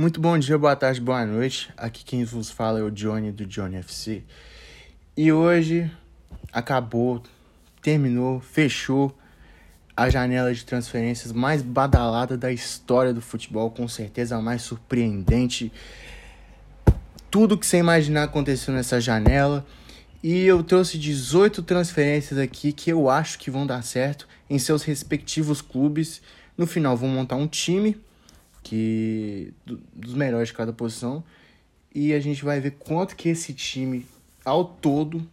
Muito bom dia, boa tarde, boa noite. Aqui quem vos fala é o Johnny do Johnny FC. E hoje acabou, terminou, fechou a janela de transferências mais badalada da história do futebol, com certeza a mais surpreendente. Tudo que você imaginar aconteceu nessa janela. E eu trouxe 18 transferências aqui que eu acho que vão dar certo em seus respectivos clubes. No final, vou montar um time que dos melhores de cada posição e a gente vai ver quanto que esse time ao todo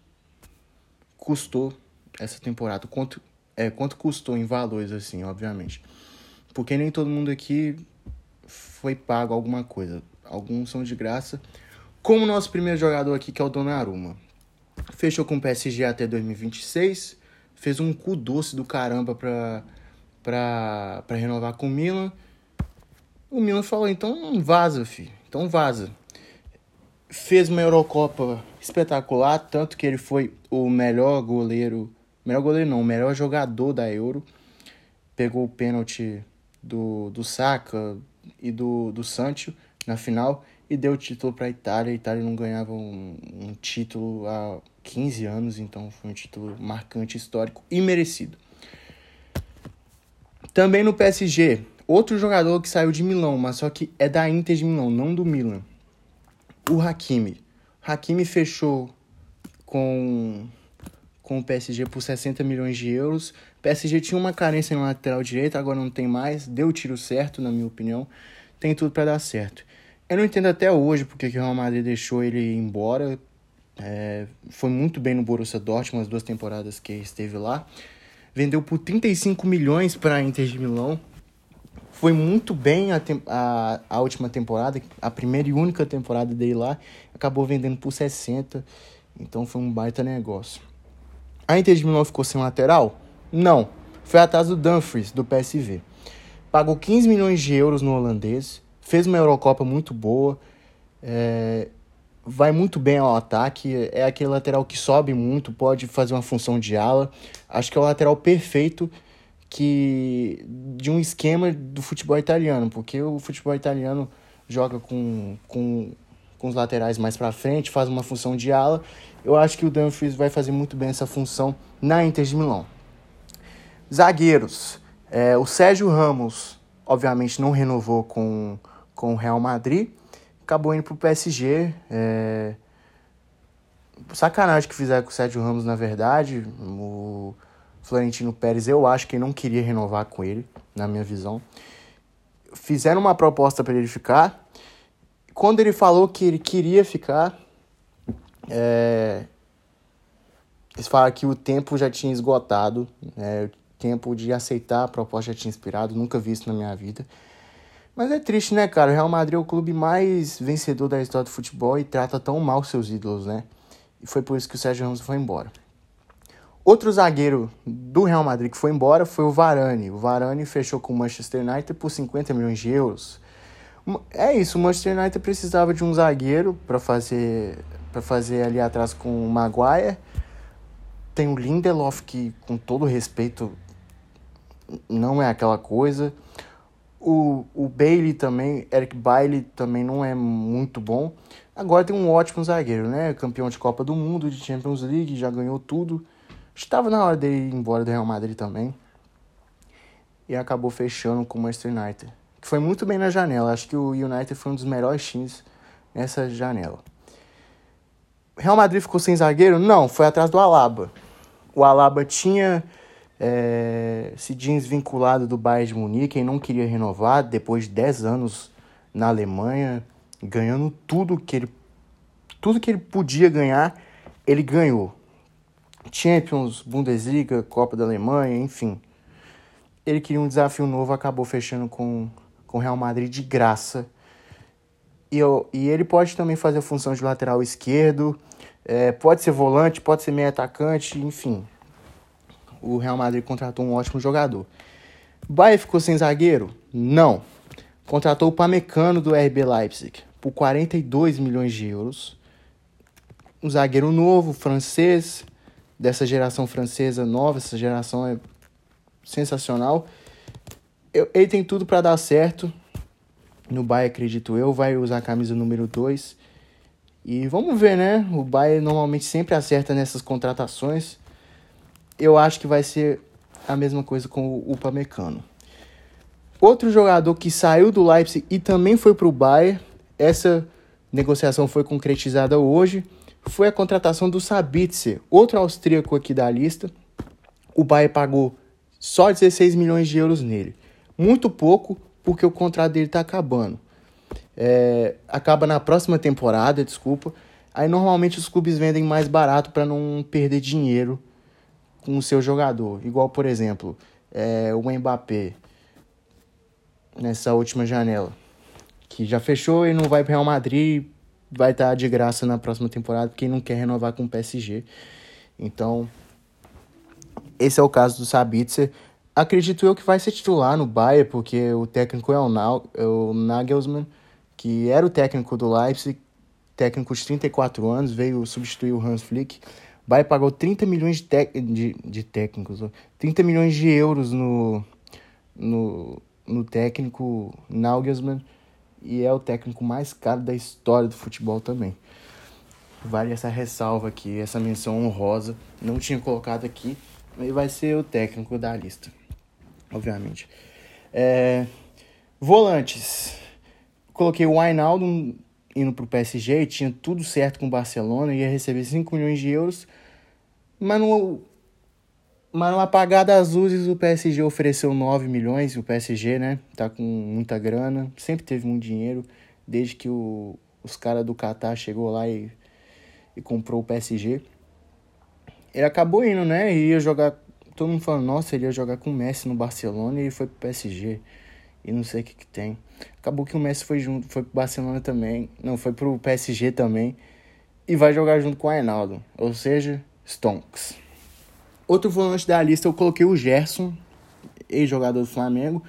custou essa temporada, quanto é quanto custou em valores assim, obviamente. Porque nem todo mundo aqui foi pago alguma coisa. Alguns são de graça. Como o nosso primeiro jogador aqui, que é o Donnarumma. Fechou com o PSG até 2026. Fez um cu doce do caramba pra, pra renovar com o Milan. O Milan falou, então vaza, filho. Então vaza. Fez uma Eurocopa espetacular, tanto que ele foi o melhor goleiro. Melhor goleiro não, o melhor jogador da Euro. Pegou o pênalti do, do Saka e do, do Sancho na final e deu o título para a Itália. A Itália não ganhava um, um título há 15 anos, então foi um título marcante, histórico e merecido. Também no PSG, Outro jogador que saiu de Milão, mas só que é da Inter de Milão, não do Milan. O Hakimi. Hakimi fechou com, com o PSG por 60 milhões de euros. O PSG tinha uma carência no lateral direito, agora não tem mais. Deu o tiro certo, na minha opinião. Tem tudo para dar certo. Eu não entendo até hoje porque o Real Madrid deixou ele ir embora. É, foi muito bem no Borussia Dortmund as duas temporadas que esteve lá. Vendeu por 35 milhões para a Inter de Milão foi muito bem a, a, a, última temporada, a primeira e única temporada dele lá, acabou vendendo por 60, então foi um baita negócio. A Inter de Milão ficou sem lateral? Não, foi atrás do Dumfries, do PSV. Pagou 15 milhões de euros no holandês, fez uma Eurocopa muito boa, é, vai muito bem ao ataque, é aquele lateral que sobe muito, pode fazer uma função de ala, acho que é o lateral perfeito que de um esquema do futebol italiano, porque o futebol italiano joga com, com, com os laterais mais para frente, faz uma função de ala. Eu acho que o Dumfries vai fazer muito bem essa função na Inter de Milão. Zagueiros. É, o Sérgio Ramos, obviamente, não renovou com, com o Real Madrid. Acabou indo para o PSG. É... Sacanagem que fizeram com o Sérgio Ramos, na verdade. O Florentino Pérez, eu acho que não queria renovar com ele, na minha visão. Fizeram uma proposta para ele ficar. Quando ele falou que ele queria ficar, é... eles falaram que o tempo já tinha esgotado, né? o tempo de aceitar a proposta já tinha inspirado, nunca vi isso na minha vida. Mas é triste, né, cara? O Real Madrid é o clube mais vencedor da história do futebol e trata tão mal seus ídolos, né? E foi por isso que o Sérgio Ramos foi embora. Outro zagueiro do Real Madrid que foi embora foi o Varane. O Varane fechou com o Manchester United por 50 milhões de euros. É isso, o Manchester United precisava de um zagueiro para fazer para fazer ali atrás com o Maguire. Tem o Lindelof que, com todo respeito, não é aquela coisa. O, o Bailey também, Eric Bailey também não é muito bom. Agora tem um ótimo zagueiro, né? Campeão de Copa do Mundo, de Champions League, já ganhou tudo. Estava na hora dele ir embora do Real Madrid também. E acabou fechando com o Manchester United. Que foi muito bem na janela. Acho que o United foi um dos melhores times nessa janela. Real Madrid ficou sem zagueiro? Não, foi atrás do Alaba. O Alaba tinha é, se desvinculado do Bayern de Munique e não queria renovar depois de 10 anos na Alemanha, ganhando tudo que ele tudo que ele podia ganhar, ele ganhou. Champions, Bundesliga, Copa da Alemanha, enfim. Ele queria um desafio novo, acabou fechando com o Real Madrid de graça. E, eu, e ele pode também fazer a função de lateral esquerdo, é, pode ser volante, pode ser meio atacante, enfim. O Real Madrid contratou um ótimo jogador. Bayern ficou sem zagueiro? Não. Contratou o Pamecano do RB Leipzig por 42 milhões de euros. Um zagueiro novo, francês, dessa geração francesa nova, essa geração é sensacional. Eu, ele tem tudo para dar certo. no Bayern, acredito eu, vai usar a camisa número 2. E vamos ver, né? O Bayern normalmente sempre acerta nessas contratações. Eu acho que vai ser a mesma coisa com o Upamecano. Outro jogador que saiu do Leipzig e também foi para o Bayern, essa negociação foi concretizada hoje, foi a contratação do Sabitzer, outro austríaco aqui da lista. O Bayern pagou só 16 milhões de euros nele. Muito pouco, porque o contrato dele está acabando. É, acaba na próxima temporada, desculpa. Aí normalmente os clubes vendem mais barato para não perder dinheiro com o seu jogador. Igual, por exemplo, é, o Mbappé nessa última janela. Que já fechou e não vai para Real Madrid, vai estar tá de graça na próxima temporada, porque não quer renovar com o PSG. Então, esse é o caso do Sabitzer. Acredito eu que vai ser titular no Bayern, porque o técnico é o, Na é o Nagelsmann, que era o técnico do Leipzig, técnico de 34 anos, veio substituir o Hans Flick. O Bayern pagou 30 milhões de, de, de técnicos, 30 milhões de euros no, no, no técnico Nagelsmann, e é o técnico mais caro da história do futebol também. Vale essa ressalva aqui, essa menção honrosa. Não tinha colocado aqui, mas vai ser o técnico da lista obviamente. É, volantes. Coloquei o Wijnaldum indo pro PSG, tinha tudo certo com o Barcelona, ia receber 5 milhões de euros, mas no, mas no apagar das luzes o PSG ofereceu 9 milhões, o PSG, né, tá com muita grana, sempre teve muito dinheiro, desde que o, os caras do Qatar chegou lá e, e comprou o PSG. Ele acabou indo, né, e ia jogar todo mundo falando, nossa, ele ia jogar com o Messi no Barcelona e foi pro PSG. E não sei o que que tem. Acabou que o Messi foi junto, foi pro Barcelona também. Não, foi pro PSG também. E vai jogar junto com o Arnaldo. Ou seja, Stonks. Outro volante da lista eu coloquei o Gerson, ex-jogador do Flamengo.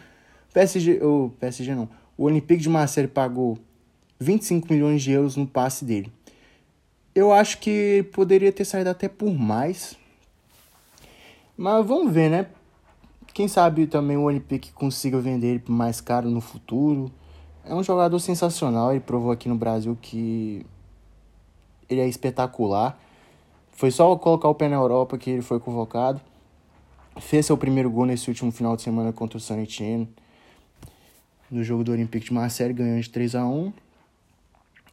PSG, o PSG não. O Olympique de Marseille pagou 25 milhões de euros no passe dele. Eu acho que poderia ter saído até por mais, mas vamos ver, né? Quem sabe também o Olympique consiga vender ele mais caro no futuro. É um jogador sensacional, ele provou aqui no Brasil que ele é espetacular. Foi só colocar o pé na Europa que ele foi convocado. Fez seu primeiro gol nesse último final de semana contra o San Etienne. No jogo do Olympique de Marseille, ganhando de 3 a 1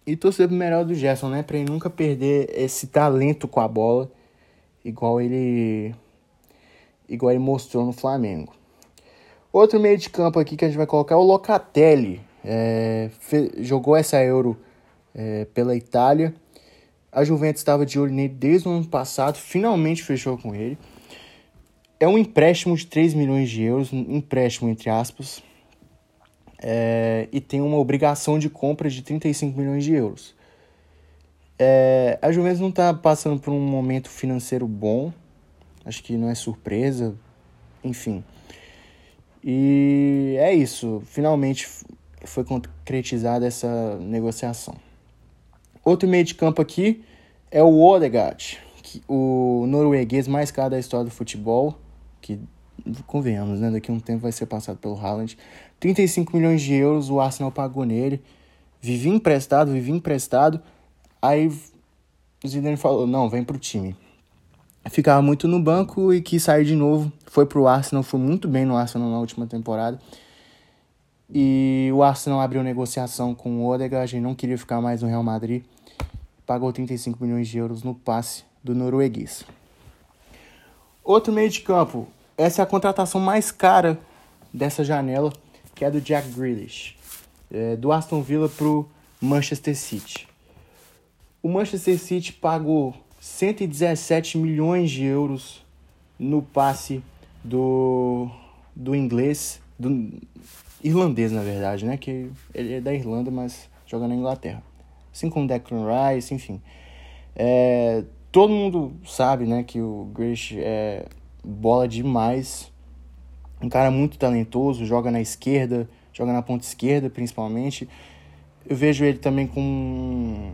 E torcer pro melhor do Gerson, né? Pra ele nunca perder esse talento com a bola. Igual ele igual ele mostrou no Flamengo. Outro meio de campo aqui que a gente vai colocar é o Locatelli. É, jogou essa Euro é, pela Itália. A Juventus estava de olho nele desde o ano passado, finalmente fechou com ele. É um empréstimo de 3 milhões de euros, um empréstimo entre aspas, é, e tem uma obrigação de compra de 35 milhões de euros. É, a Juventus não está passando por um momento financeiro bom, Acho que não é surpresa. Enfim. E é isso. Finalmente foi concretizada essa negociação. Outro meio de campo aqui é o Odegaard, que, o norueguês mais caro da história do futebol, que convenhamos, né? Daqui a um tempo vai ser passado pelo Haaland. 35 milhões de euros o Arsenal pagou nele. Vivi emprestado, vivi emprestado. Aí o Zidane falou, não, vem pro time ficava muito no banco e quis sair de novo. Foi pro Arsenal, foi muito bem no Arsenal na última temporada. E o Arsenal abriu negociação com o Odegaard e não queria ficar mais no Real Madrid. Pagou 35 milhões de euros no passe do norueguês. Outro meio de campo. Essa é a contratação mais cara dessa janela, que é do Jack Grealish. É, do Aston Villa pro Manchester City. O Manchester City pagou 117 milhões de euros no passe do, do inglês, do irlandês, na verdade, né? Que ele é da Irlanda, mas joga na Inglaterra. Assim como Declan Rice, enfim. É, todo mundo sabe, né, que o Grish é bola demais. Um cara muito talentoso, joga na esquerda, joga na ponta esquerda, principalmente. Eu vejo ele também com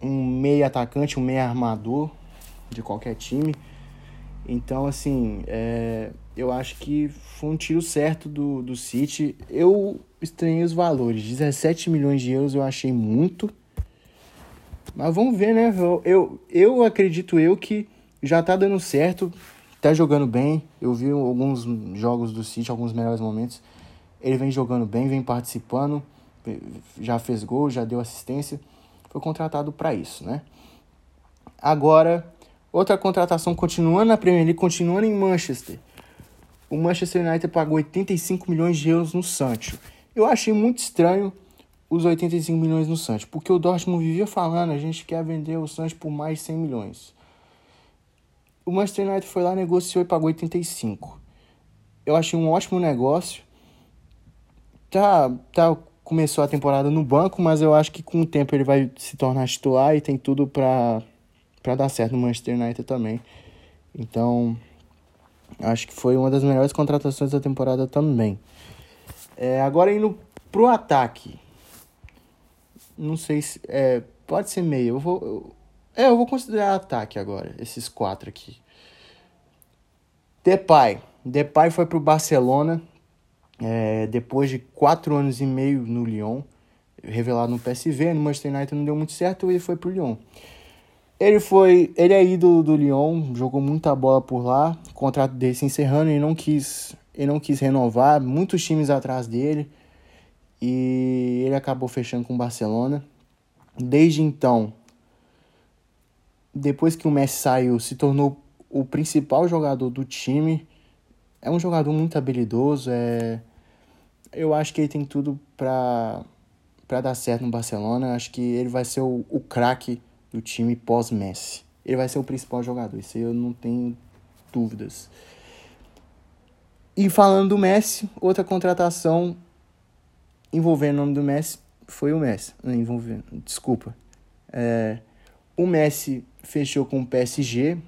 um meio atacante, um meio armador de qualquer time. Então, assim, é, eu acho que foi um tiro certo do, do City. Eu estranhei os valores. 17 milhões de euros eu achei muito. Mas vamos ver, né? Eu, eu, acredito eu que já tá dando certo. Tá jogando bem. Eu vi alguns jogos do City, alguns melhores momentos. Ele vem jogando bem, vem participando. Já fez gol, já deu assistência. Foi contratado para isso, né? Agora, outra contratação continuando na Premier League, continuando em Manchester. O Manchester United pagou 85 milhões de euros no Sancho. Eu achei muito estranho os 85 milhões no Santos, porque o Dortmund vivia falando, a gente quer vender o Santos por mais de 100 milhões. O Manchester United foi lá, negociou e pagou 85. Eu achei um ótimo negócio. Tá, tá, começou a temporada no banco, mas eu acho que com o tempo ele vai se tornar titular e tem tudo para para dar certo no Manchester United também. Então, acho que foi uma das melhores contratações da temporada também. É, agora indo pro ataque. Não sei se. É, pode ser meio. Eu vou. Eu, é, eu vou considerar ataque agora, esses quatro aqui. Depay. Depay foi pro Barcelona. É, depois de quatro anos e meio no Lyon. Revelado no PSV, no Manchester United não deu muito certo e ele foi pro Lyon. Ele foi. Ele é ídolo do Lyon, jogou muita bola por lá. O contrato dele se encerrando, não quis. Ele não quis renovar, muitos times atrás dele e ele acabou fechando com o Barcelona. Desde então, depois que o Messi saiu, se tornou o principal jogador do time. É um jogador muito habilidoso, é eu acho que ele tem tudo para para dar certo no Barcelona. Acho que ele vai ser o, o craque do time pós-Messi. Ele vai ser o principal jogador, isso eu não tenho dúvidas. E falando do Messi, outra contratação envolvendo o nome do Messi foi o Messi. Não, envolvendo, desculpa. É, o Messi fechou com o PSG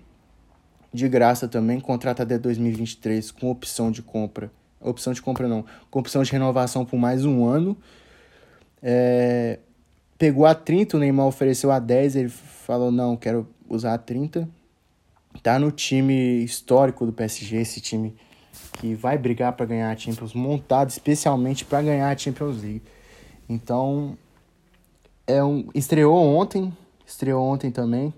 de graça também, contrato até 2023 com opção de compra. Opção de compra não, com opção de renovação por mais um ano. É, pegou a 30, o Neymar ofereceu a 10, ele falou: não, quero usar a 30. Tá no time histórico do PSG, esse time que vai brigar para ganhar a Champions, montado especialmente para ganhar a Champions League. Então, é um, estreou ontem, estreou ontem também.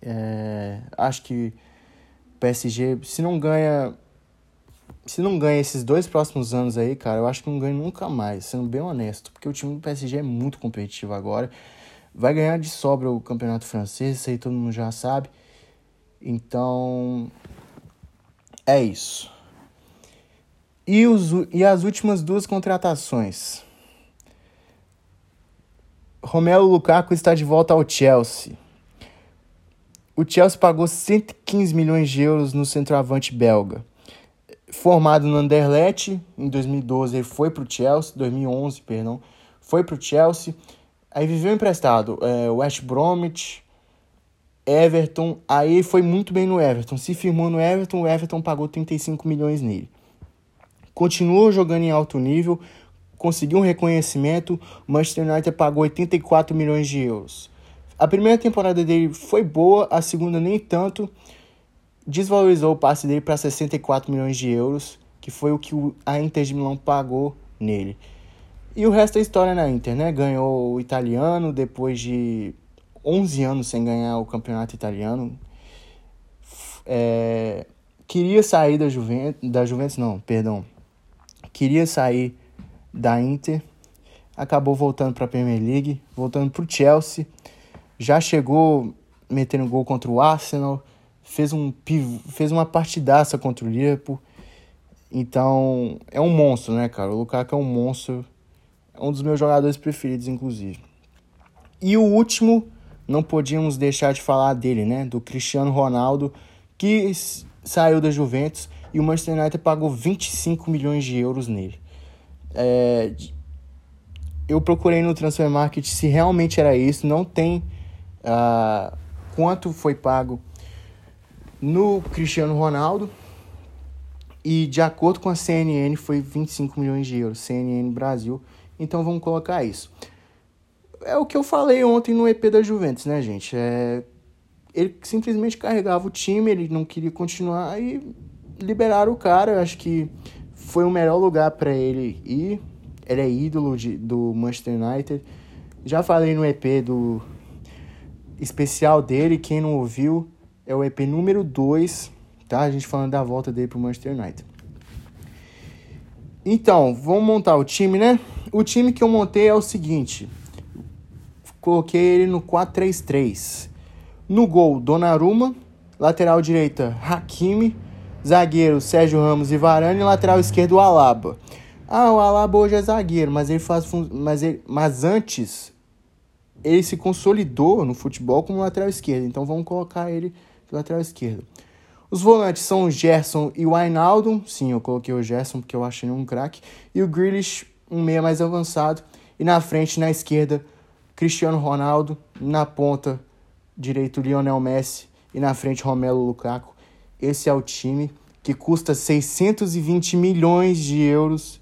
É, acho que o PSG, se não ganha, se não ganha esses dois próximos anos aí, cara, eu acho que não ganha nunca mais, sendo bem honesto, porque o time do PSG é muito competitivo agora. Vai ganhar de sobra o campeonato francês, isso aí todo mundo já sabe. Então, é isso. E, os, e as últimas duas contratações. Romelu Lukaku está de volta ao Chelsea. O Chelsea pagou 115 milhões de euros no centroavante belga. Formado no Anderlecht, em 2012 ele foi para o Chelsea, 2011, perdão, foi para o Chelsea. Aí viveu emprestado é, West Bromwich, Everton, aí foi muito bem no Everton. Se firmou no Everton, o Everton pagou 35 milhões nele continuou jogando em alto nível, conseguiu um reconhecimento. O Manchester United pagou 84 milhões de euros. A primeira temporada dele foi boa, a segunda nem tanto. Desvalorizou o passe dele para 64 milhões de euros, que foi o que a Inter de Milão pagou nele. E o resto é história na Inter, né? Ganhou o italiano depois de 11 anos sem ganhar o campeonato italiano. É... Queria sair da Juventus, da Juventus não, perdão, queria sair da Inter, acabou voltando para a Premier League, voltando para o Chelsea, já chegou metendo gol contra o Arsenal, fez, um, fez uma partidaça contra o Liverpool. Então, é um monstro, né, cara? O Lukaku é um monstro, é um dos meus jogadores preferidos, inclusive. E o último, não podíamos deixar de falar dele, né? Do Cristiano Ronaldo, que saiu da Juventus e o Manchester United pagou 25 milhões de euros nele. É, eu procurei no Transfer Market se realmente era isso, não tem uh, quanto foi pago no Cristiano Ronaldo. E de acordo com a CNN foi 25 milhões de euros, CNN Brasil. Então vamos colocar isso. É o que eu falei ontem no EP da Juventus, né, gente? É, ele simplesmente carregava o time, ele não queria continuar e liberaram o cara. Eu acho que foi o melhor lugar para ele ir. Ele é ídolo de, do Manchester United. Já falei no EP do especial dele, quem não ouviu, é o EP número 2, tá? A gente falando da volta dele pro Manchester United. Então, vamos montar o time, né? O time que eu montei é o seguinte. Coloquei ele no 4-3-3. No gol, Donnarumma. Lateral direita, Hakimi. Zagueiro, Sérgio Ramos e Varane. Lateral esquerdo, Alaba. Ah, o Alaba hoje é zagueiro, mas ele faz... Mas, ele... mas antes, ele se consolidou no futebol como lateral esquerdo. Então, vamos colocar ele de lateral esquerdo. Os volantes são o Gerson e o Ainaldo. Sim, eu coloquei o Gerson porque eu achei um craque. E o Grealish, um meia mais avançado. E na frente, na esquerda, Cristiano Ronaldo. Na ponta direito, Lionel Messi. E na frente, Romelu Lukaku. Esse é o time que custa 620 milhões de euros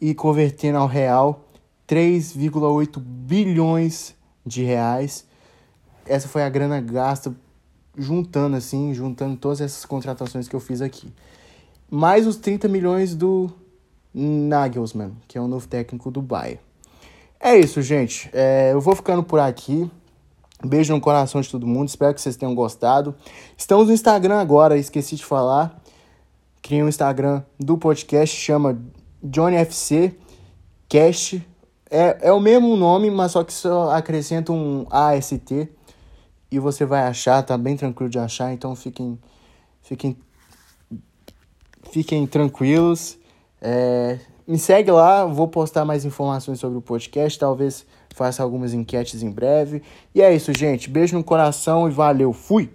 e convertendo ao real 3,8 bilhões de reais. Essa foi a grana gasta juntando assim, juntando todas essas contratações que eu fiz aqui. Mais os 30 milhões do Nagelsmann, que é o novo técnico do Bayern. É isso, gente. É, eu vou ficando por aqui. beijo no coração de todo mundo. Espero que vocês tenham gostado. Estamos no Instagram agora, esqueci de falar. Criei um Instagram do podcast, chama JohnnyFC Cast. É, é o mesmo nome, mas só que só acrescenta um AST e você vai achar, tá bem tranquilo de achar, então fiquem fiquem fiquem tranquilos. É, me segue lá, vou postar mais informações sobre o podcast, talvez faça algumas enquetes em breve. E é isso, gente. Beijo no coração e valeu. Fui.